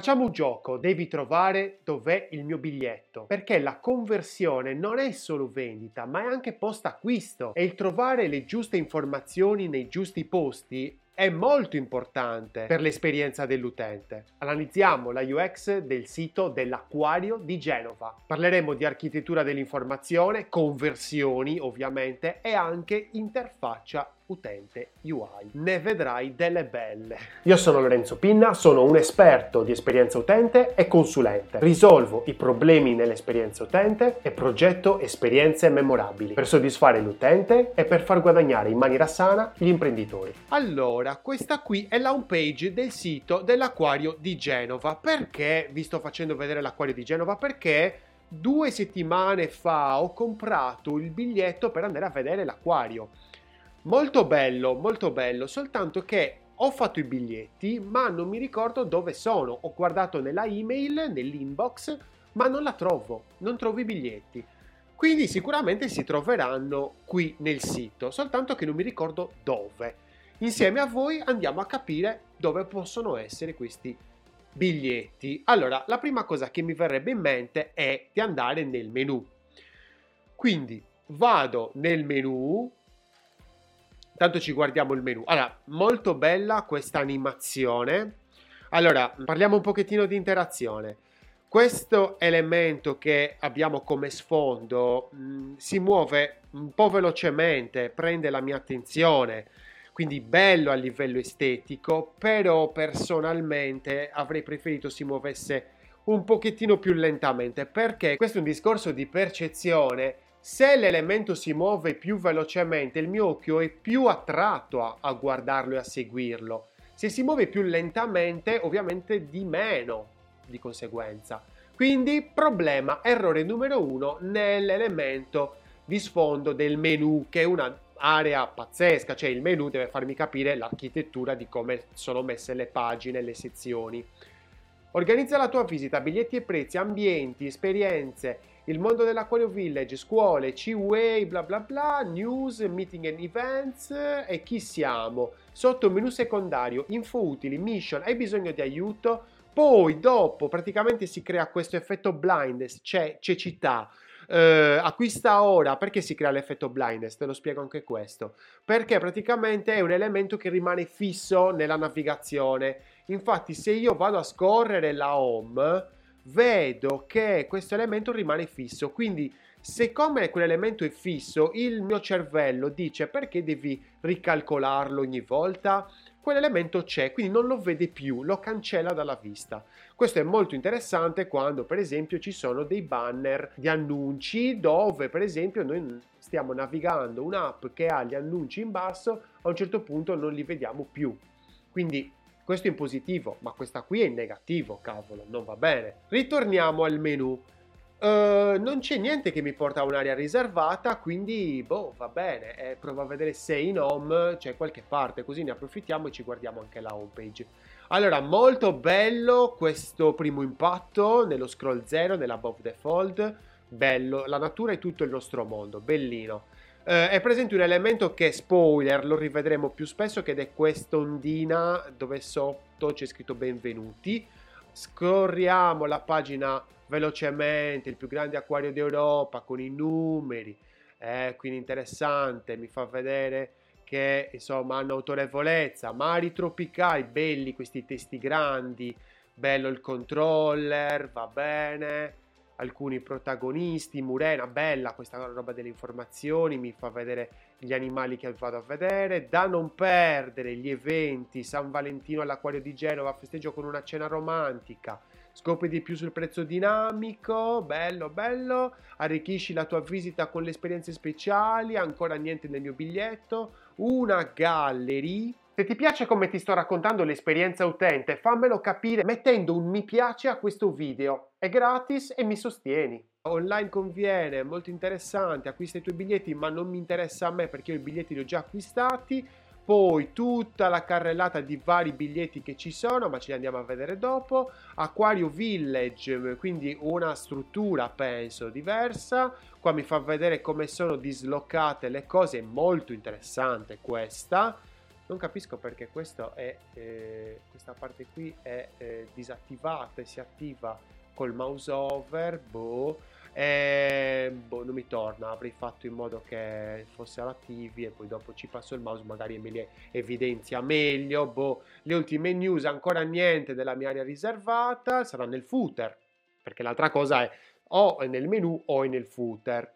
Facciamo un gioco, devi trovare dov'è il mio biglietto, perché la conversione non è solo vendita, ma è anche post acquisto e il trovare le giuste informazioni nei giusti posti è molto importante per l'esperienza dell'utente. Analizziamo la UX del sito dell'Acquario di Genova. Parleremo di architettura dell'informazione, conversioni ovviamente e anche interfaccia utente UI. Ne vedrai delle belle. Io sono Lorenzo Pinna, sono un esperto di esperienza utente e consulente. Risolvo i problemi nell'esperienza utente e progetto esperienze memorabili per soddisfare l'utente e per far guadagnare in maniera sana gli imprenditori. Allora, questa qui è la home page del sito dell'acquario di Genova. Perché vi sto facendo vedere l'acquario di Genova? Perché due settimane fa ho comprato il biglietto per andare a vedere l'acquario Molto bello, molto bello, soltanto che ho fatto i biglietti, ma non mi ricordo dove sono. Ho guardato nella email, nell'inbox, ma non la trovo, non trovo i biglietti. Quindi sicuramente si troveranno qui nel sito, soltanto che non mi ricordo dove. Insieme a voi andiamo a capire dove possono essere questi biglietti. Allora, la prima cosa che mi verrebbe in mente è di andare nel menu. Quindi vado nel menu, Tanto ci guardiamo il menu. Allora, molto bella questa animazione. Allora, parliamo un pochettino di interazione. Questo elemento che abbiamo come sfondo mh, mm, si muove un po' velocemente, prende la mia attenzione, quindi bello a livello estetico, però personalmente avrei preferito si muovesse un pochettino più lentamente, perché questo è un discorso di percezione se l'elemento si muove più velocemente, il mio occhio è più attratto a, a guardarlo e a seguirlo. Se si muove più lentamente, ovviamente di meno di conseguenza. Quindi problema, errore numero uno nell'elemento di sfondo del menu, che è un'area pazzesca, cioè il menu deve farmi capire l'architettura di come sono messe le pagine, le sezioni. Organizza la tua visita, biglietti e prezzi, ambienti, esperienze, il mondo dell'Aquario Village, scuole, C-Way, bla bla bla, news, meeting and events e chi siamo. Sotto menu secondario, info utili, mission, hai bisogno di aiuto? Poi dopo praticamente si crea questo effetto blindness, c'è cecità. Uh, acquista ora, perché si crea l'effetto blindness? Te lo spiego anche questo. Perché praticamente è un elemento che rimane fisso nella navigazione. Infatti se io vado a scorrere la home, vedo che questo elemento rimane fisso. Quindi, siccome quell'elemento è fisso, il mio cervello dice perché devi ricalcolarlo ogni volta? Quell'elemento c'è, quindi non lo vede più, lo cancella dalla vista. Questo è molto interessante quando, per esempio, ci sono dei banner di annunci dove, per esempio, noi stiamo navigando un'app che ha gli annunci in basso, a un certo punto non li vediamo più. Quindi questo è in positivo, ma questa qui è in negativo, cavolo, non va bene. Ritorniamo al menu. Uh, non c'è niente che mi porta a un'area riservata, quindi boh, va bene. Eh, provo a vedere se in home c'è qualche parte, così ne approfittiamo e ci guardiamo anche la home page. Allora, molto bello questo primo impatto nello scroll 0, nell'above the fold. Bello, la natura è tutto il nostro mondo, bellino. Uh, è presente un elemento che, spoiler, lo rivedremo più spesso, ed è quest'ondina dove sotto c'è scritto benvenuti. Scorriamo la pagina velocemente, il più grande acquario d'Europa con i numeri, eh, quindi interessante, mi fa vedere che insomma hanno autorevolezza, mari tropicali, belli questi testi grandi, bello il controller, va bene, alcuni protagonisti, Murena, bella questa roba delle informazioni, mi fa vedere gli animali che vado a vedere, da non perdere gli eventi, San Valentino all'Acquario di Genova, festeggio con una cena romantica, scopri di più sul prezzo dinamico, bello bello, arricchisci la tua visita con le esperienze speciali, ancora niente nel mio biglietto, una galleria se ti piace come ti sto raccontando l'esperienza utente, fammelo capire mettendo un mi piace a questo video. È gratis e mi sostieni. Online conviene, molto interessante, acquista i tuoi biglietti, ma non mi interessa a me perché io i biglietti li ho già acquistati. Poi tutta la carrellata di vari biglietti che ci sono, ma ce li andiamo a vedere dopo. Aquario Village, quindi una struttura penso diversa. Qua mi fa vedere come sono dislocate le cose, molto interessante questa Non capisco perché è, eh, questa parte qui è eh, disattivata e si attiva col mouse over, boh, e, boh, non mi torna, avrei fatto in modo che fosse attivi e poi dopo ci passo il mouse, magari me li evidenzia meglio, boh, le ultime news ancora niente della mia area riservata, sarà nel footer, perché l'altra cosa è o nel menu o nel footer.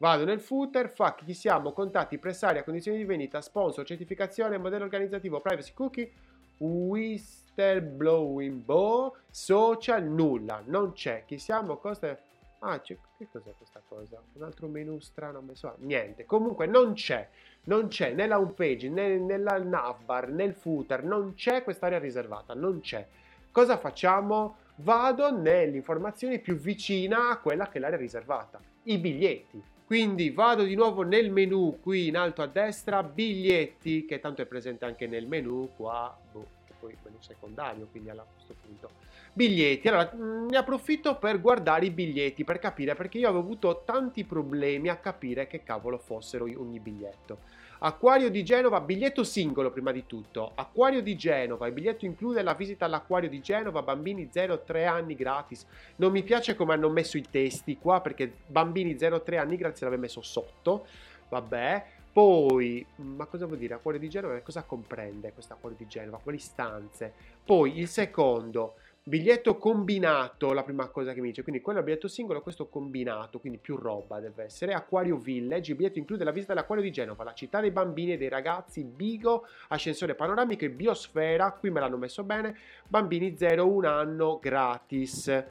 Vado nel footer, fa chi siamo, contatti, pressaria, condizioni di vendita, sponsor, certificazione, modello organizzativo, privacy cookie, whistleblowing, boh, social, nulla, non c'è. Chi siamo, cosa... Ah, che cos'è questa cosa? Un altro menu strano messo? niente. Comunque non c'è, non c'è nella home page, né nella navbar, nel footer, non c'è quest'area riservata, non c'è. Cosa facciamo? Vado nell'informazione più vicina a quella che è l'area riservata, i biglietti. Quindi vado di nuovo nel menu qui in alto a destra, biglietti, che tanto è presente anche nel menu qua, boh, poi menu secondario, quindi a questo punto. Biglietti, allora mm, ne approfitto per guardare i biglietti, per capire, perché io avevo avuto tanti problemi a capire che cavolo fossero ogni biglietto. Acquario di Genova, biglietto singolo prima di tutto. Acquario di Genova, il biglietto include la visita all'Acquario di Genova, bambini 0-3 anni gratis. Non mi piace come hanno messo i testi qua perché bambini 0-3 anni gratis l'avevo messo sotto. Vabbè, poi, ma cosa vuol dire Acquario di Genova? Cosa comprende questo Acquario di Genova? Quali stanze? Poi il secondo, Biglietto combinato, la prima cosa che mi dice, quindi quello è il biglietto singolo, questo combinato, quindi più roba deve essere. Aquario Village, il biglietto include la visita all'Acquario di Genova, la città dei bambini e dei ragazzi, Bigo, ascensore panoramico e biosfera, qui me l'hanno messo bene, bambini 0, un anno gratis.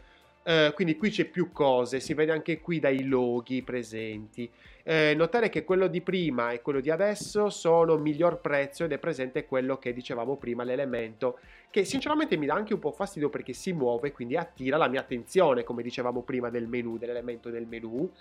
Uh, quindi qui c'è più cose, si vede anche qui dai loghi presenti. Uh, notare che quello di prima e quello di adesso sono miglior prezzo ed è presente quello che dicevamo prima, l'elemento che sinceramente mi dà anche un po' fastidio perché si muove, quindi attira la mia attenzione, come dicevamo prima del menu, dell'elemento del menu.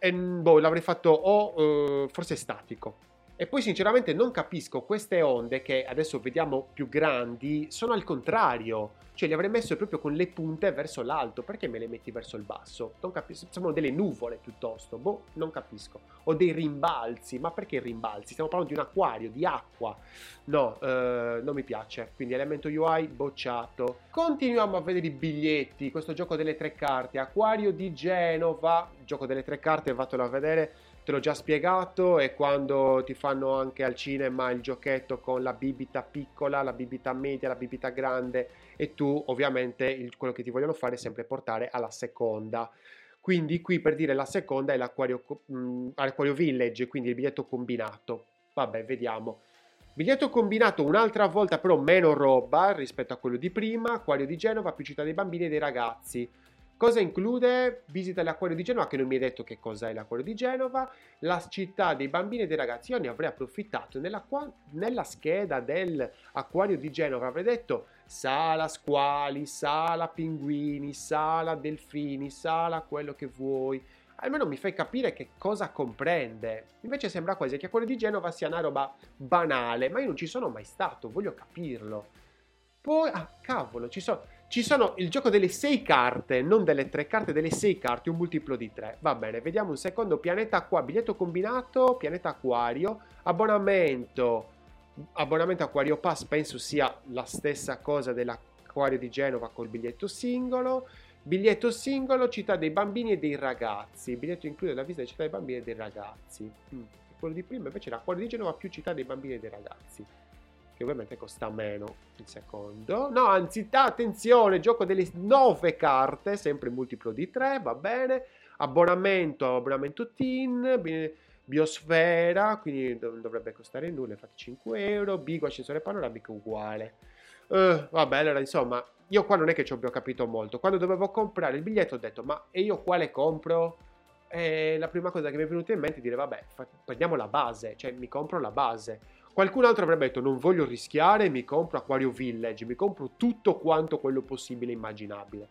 E boh, l'avrei fatto o uh, forse statico. E poi sinceramente non capisco queste onde che adesso vediamo più grandi, sono al contrario cioè li avrei messo proprio con le punte verso l'alto, perché me le metti verso il basso? Non capisco, sembrano delle nuvole piuttosto, boh, non capisco. O dei rimbalzi, ma perché rimbalzi? Stiamo parlando di un acquario, di acqua. No, eh, non mi piace, quindi elemento UI bocciato. Continuiamo a vedere i biglietti, questo gioco delle tre carte, acquario di Genova, gioco delle tre carte, vatelo a vedere te l'ho già spiegato e quando ti fanno anche al cinema il giochetto con la bibita piccola, la bibita media, la bibita grande e tu ovviamente il, quello che ti vogliono fare è sempre portare alla seconda. Quindi qui per dire la seconda è l'acquario, mh, l'acquario village, quindi il biglietto combinato. Vabbè, vediamo. Biglietto combinato un'altra volta però meno roba rispetto a quello di prima, acquario di Genova più città dei bambini e dei ragazzi. Cosa include? Visita l'Acquario di Genova, che non mi hai detto che cos'è l'Acquario di Genova, la città dei bambini e dei ragazzi. Io ne avrei approfittato nella, nella scheda dell'Acquario di Genova, avrei detto sala squali, sala pinguini, sala delfini, sala quello che vuoi. Almeno mi fai capire che cosa comprende. Invece sembra quasi che Acquario di Genova sia una roba banale, ma io non ci sono mai stato, voglio capirlo. Poi, ah, cavolo, ci sono ci sono il gioco delle 6 carte, non delle 3 carte, delle 6 carte, un multiplo di 3. Va bene, vediamo un secondo. Pianeta qua, biglietto combinato, pianeta acquario, abbonamento. Abbonamento Acquario Pass penso sia la stessa cosa dell'acquario di Genova col biglietto singolo. Biglietto singolo, città dei bambini e dei ragazzi. Biglietto include la visita di città dei bambini e dei ragazzi. Mm. Quello di prima invece era acquario di Genova più città dei bambini e dei ragazzi che ovviamente costa meno il secondo. No, anzi, attenzione, gioco delle 9 carte, sempre multiplo di 3, va bene. Abbonamento, abbonamento TIN, biosfera, quindi dovrebbe costare nulla, infatti 5 euro. Bigo, ascensore panoramico, uguale. Uh, vabbè, allora insomma, io qua non è che ci abbia capito molto. Quando dovevo comprare il biglietto ho detto, ma e io quale compro? E la prima cosa che mi è venuta in mente è dire, vabbè, prendiamo la base, cioè mi compro la base. Qualcun altro avrebbe detto non voglio rischiare, mi compro Aquario Village, mi compro tutto quanto quello possibile e immaginabile.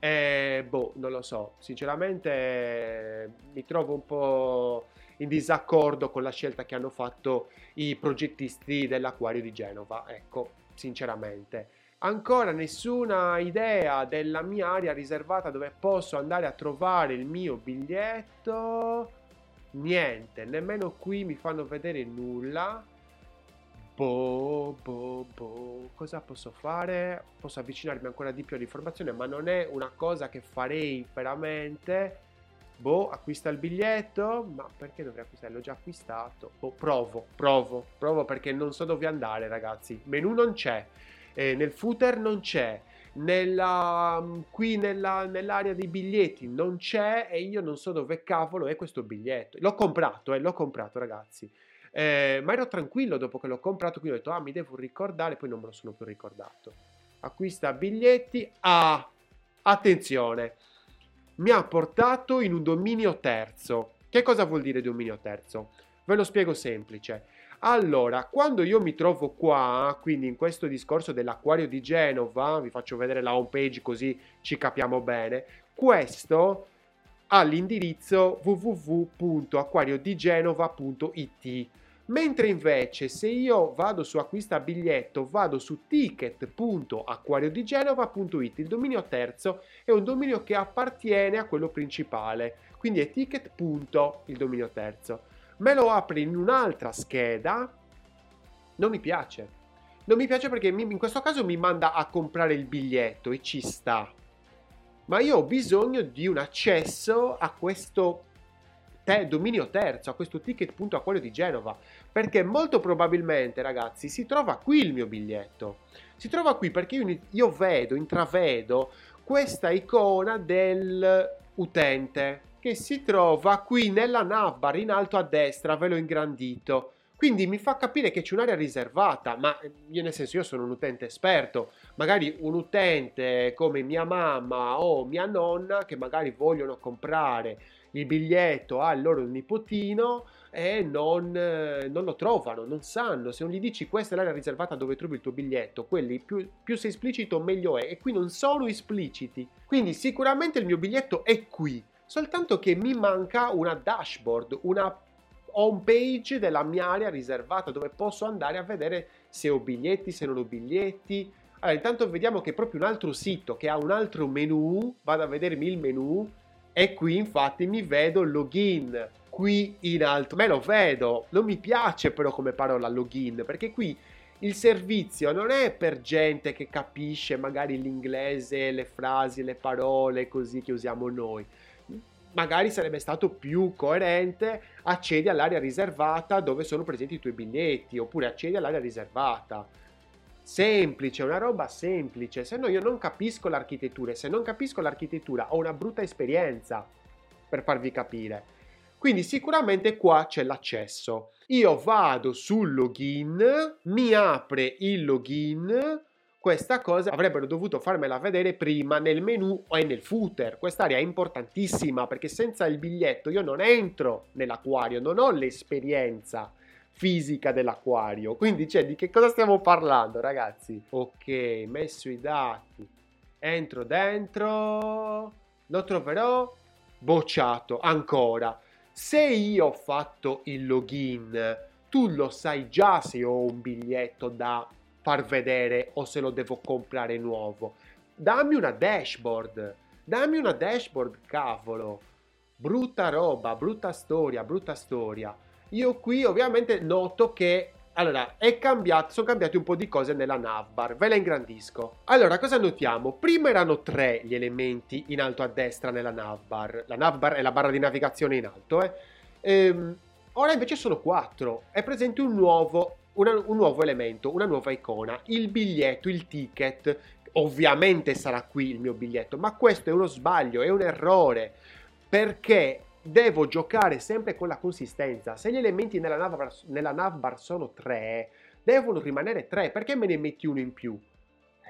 E boh, non lo so, sinceramente mi trovo un po' in disaccordo con la scelta che hanno fatto i progettisti dell'Acquario di Genova, ecco, sinceramente. Ancora nessuna idea della mia area riservata dove posso andare a trovare il mio biglietto. Niente, nemmeno qui mi fanno vedere nulla. Boh, boh, boh, cosa posso fare? Posso avvicinarmi ancora di più all'informazione, ma non è una cosa che farei veramente. Boh, acquista il biglietto, ma perché dovrei acquistare? L'ho già acquistato. Boh, provo, provo, provo perché non so dove andare, ragazzi. Menu non c'è, eh, nel footer non c'è, nella, qui nella, nell'area dei biglietti non c'è e io non so dove cavolo è questo biglietto. L'ho comprato, eh, l'ho comprato, ragazzi. Eh, ma ero tranquillo dopo che l'ho comprato, quindi ho detto, ah, mi devo ricordare, poi non me lo sono più ricordato. Acquista biglietti. Ah, attenzione, mi ha portato in un dominio terzo. Che cosa vuol dire dominio terzo? Ve lo spiego semplice. Allora, quando io mi trovo qua, quindi in questo discorso dell'acquario di Genova, vi faccio vedere la home page così ci capiamo bene, questo ha l'indirizzo www.acquariodigenova.it Mentre invece se io vado su acquista biglietto, vado su ticket.acquariodigenova.it, il dominio terzo è un dominio che appartiene a quello principale, quindi è ticket. il dominio terzo. Me lo apri in un'altra scheda, non mi piace. Non mi piace perché in questo caso mi manda a comprare il biglietto e ci sta. Ma io ho bisogno di un accesso a questo te, dominio terzo, a questo ticket punto a quello di Genova, perché molto probabilmente, ragazzi, si trova qui il mio biglietto. Si trova qui perché io, io vedo, intravedo questa icona dell'utente che si trova qui nella navbar in alto a destra, ve l'ho ingrandito. Quindi mi fa capire che c'è un'area riservata, ma io nel senso io sono un utente esperto, magari un utente come mia mamma o mia nonna che magari vogliono comprare il biglietto al loro nipotino e non, eh, non, lo trovano, non sanno. Se non gli dici questa è l'area riservata dove trovi il tuo biglietto, quelli più, più sei esplicito meglio è. E qui non sono espliciti. Quindi sicuramente il mio biglietto è qui, soltanto che mi manca una dashboard, una home page della mia area riservata dove posso andare a vedere se ho biglietti, se non ho biglietti. Allora, intanto vediamo che è proprio un altro sito che ha un altro menu, vado a vedermi il menu e qui infatti mi vedo login qui in alto. Me lo vedo, non mi piace però come parola login perché qui il servizio non è per gente che capisce magari l'inglese, le frasi, le parole così che usiamo noi. Magari sarebbe stato più coerente accedi all'area riservata dove sono presenti i tuoi biglietti oppure accedi all'area riservata semplice, una roba semplice, se no io non capisco l'architettura e se non capisco l'architettura ho una brutta esperienza per farvi capire. Quindi sicuramente qua c'è l'accesso. Io vado sul login, mi apre il login, questa cosa avrebbero dovuto farmela vedere prima nel menu o nel footer. Quest'area è importantissima perché senza il biglietto io non entro nell'acquario, non ho l'esperienza fisica dell'acquario. Quindi, cioè, di che cosa stiamo parlando, ragazzi? Ok, messo i dati. Entro dentro. Lo troverò bocciato ancora. Se io ho fatto il login, tu lo sai già se ho un biglietto da far vedere o se lo devo comprare nuovo. Dammi una dashboard. Dammi una dashboard, cavolo. Brutta roba, brutta storia, brutta storia. Io qui ovviamente noto che allora, cambiato, sono cambiati un po' di cose nella navbar, ve la ingrandisco. Allora, cosa notiamo? Prima erano tre gli elementi in alto a destra nella navbar. La navbar è la barra di navigazione in alto, eh. Ehm, ora invece sono quattro. È presente un nuovo, una, un nuovo elemento, una nuova icona, il biglietto, il ticket. Ovviamente sarà qui il mio biglietto, ma questo è uno sbaglio, è un errore. Perché devo giocare sempre con la consistenza. Se gli elementi nella navbar, nella navbar sono tre, devono rimanere tre. Perché me ne metti uno in più?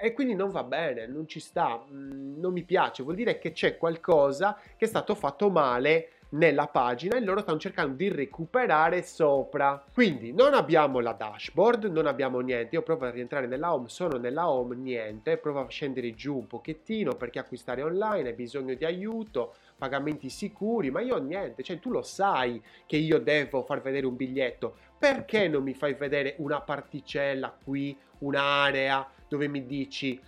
E quindi non va bene, non ci sta, mm, non mi piace. Vuol dire che c'è qualcosa che è stato fatto male nella pagina e loro stanno cercando di recuperare sopra. Quindi non abbiamo la dashboard, non abbiamo niente. Io provo a rientrare nella home, sono nella home, niente. Provo a scendere giù un pochettino perché acquistare online hai bisogno di aiuto pagamenti sicuri, ma io niente, cioè tu lo sai che io devo far vedere un biglietto, perché non mi fai vedere una particella qui, un'area dove mi dici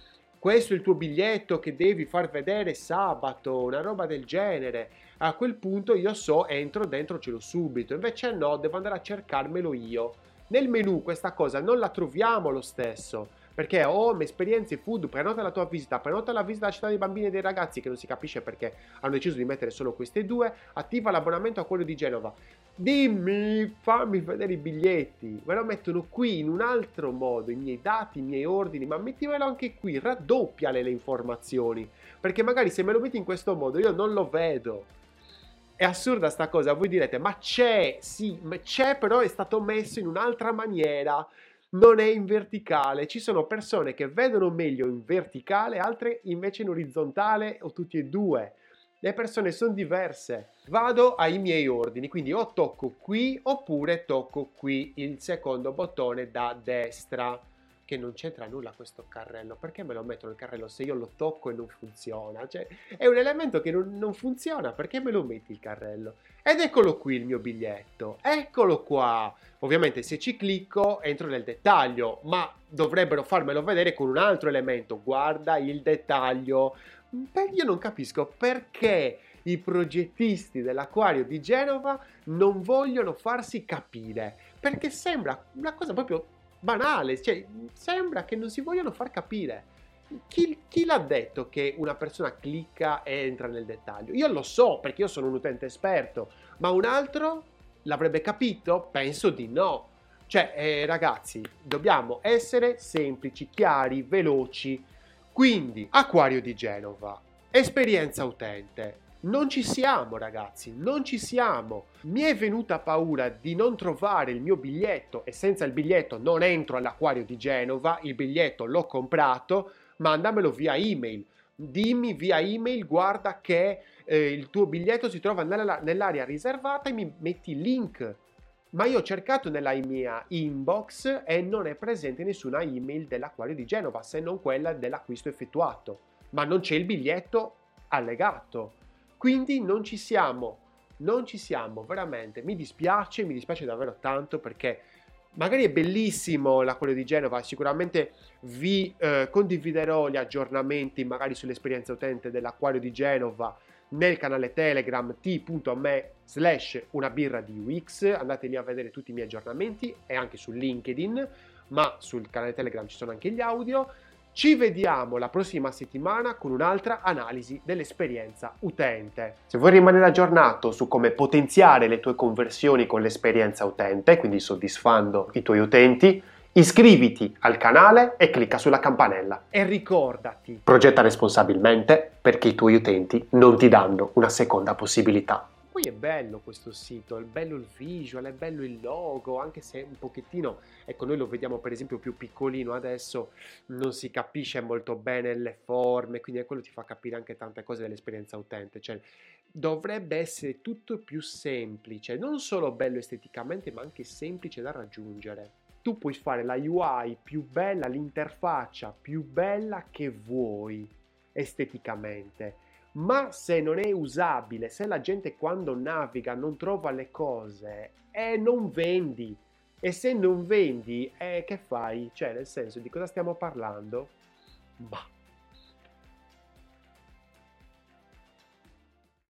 questo è il tuo biglietto che devi far vedere sabato, una roba del genere. A quel punto io so, entro dentro, ce l'ho subito. Invece no, devo andare a cercarmelo io. Nel menu questa cosa non la troviamo lo stesso. Perché home, esperienze, food, prenota la tua visita, prenota la visita alla città dei bambini e dei ragazzi, che non si capisce perché hanno deciso di mettere solo queste due, attiva l'abbonamento a quello di Genova. Dimmi, fammi vedere i biglietti. Me lo mettono qui in un altro modo, i miei dati, i miei ordini, ma mettimelo anche qui, raddoppiale le informazioni. Perché magari se me lo metti in questo modo io non lo vedo. È assurda sta cosa, voi direte, ma c'è, sì, c'è, però è stato messo in un'altra maniera non è in verticale. Ci sono persone che vedono meglio in verticale, altre invece in orizzontale o tutti e due. Le persone sono diverse. Vado ai miei ordini, quindi o tocco qui oppure tocco qui il secondo bottone da destra che non c'entra nulla questo carrello. Perché me lo mettono il carrello se io lo tocco e non funziona? Cioè, è un elemento che non, non, funziona. Perché me lo metti il carrello? Ed eccolo qui il mio biglietto. Eccolo qua. Ovviamente se ci clicco entro nel dettaglio, ma dovrebbero farmelo vedere con un altro elemento. Guarda il dettaglio. Io non capisco perché i progettisti dell'acquario di Genova non vogliono farsi capire. Perché sembra una cosa proprio banale, cioè sembra che non si vogliano far capire. Chi, chi, l'ha detto che una persona clicca e entra nel dettaglio? Io lo so perché io sono un utente esperto, ma un altro l'avrebbe capito? Penso di no. Cioè, eh, ragazzi, dobbiamo essere semplici, chiari, veloci. Quindi, Acquario di Genova, esperienza utente, non ci siamo ragazzi, non ci siamo. Mi è venuta paura di non trovare il mio biglietto e senza il biglietto non entro all'acquario di Genova, il biglietto l'ho comprato, mandamelo via email. Dimmi via email, guarda che eh, il tuo biglietto si trova nella, nell'area riservata e mi metti il link. Ma io ho cercato nella mia inbox e non è presente nessuna email dell'acquario di Genova, se non quella dell'acquisto effettuato. Ma non c'è il biglietto allegato. Quindi non ci siamo, non ci siamo, veramente. Mi dispiace, mi dispiace davvero tanto perché magari è bellissimo l'acquario di Genova, sicuramente vi eh, condividerò gli aggiornamenti magari sull'esperienza utente dell'acquario di Genova nel canale Telegram t.me slash una birra di Wix, andate lì a vedere tutti i miei aggiornamenti e anche su LinkedIn, ma sul canale Telegram ci sono anche gli audio. Ci vediamo la prossima settimana con un'altra analisi dell'esperienza utente. Se vuoi rimanere aggiornato su come potenziare le tue conversioni con l'esperienza utente, quindi soddisfando i tuoi utenti, iscriviti al canale e clicca sulla campanella. E ricordati, progetta responsabilmente perché i tuoi utenti non ti danno una seconda possibilità. Poi è bello questo sito, è bello il visual, è bello il logo, anche se un pochettino, ecco noi lo vediamo per esempio più piccolino adesso, non si capisce molto bene le forme, quindi quello ti fa capire anche tante cose dell'esperienza utente, cioè dovrebbe essere tutto più semplice, non solo bello esteticamente ma anche semplice da raggiungere. Tu puoi fare la UI più bella, l'interfaccia più bella che vuoi esteticamente ma se non è usabile, se la gente quando naviga non trova le cose, eh, non vendi. E se non vendi, eh, che fai? Cioè, nel senso, di cosa stiamo parlando? Bah.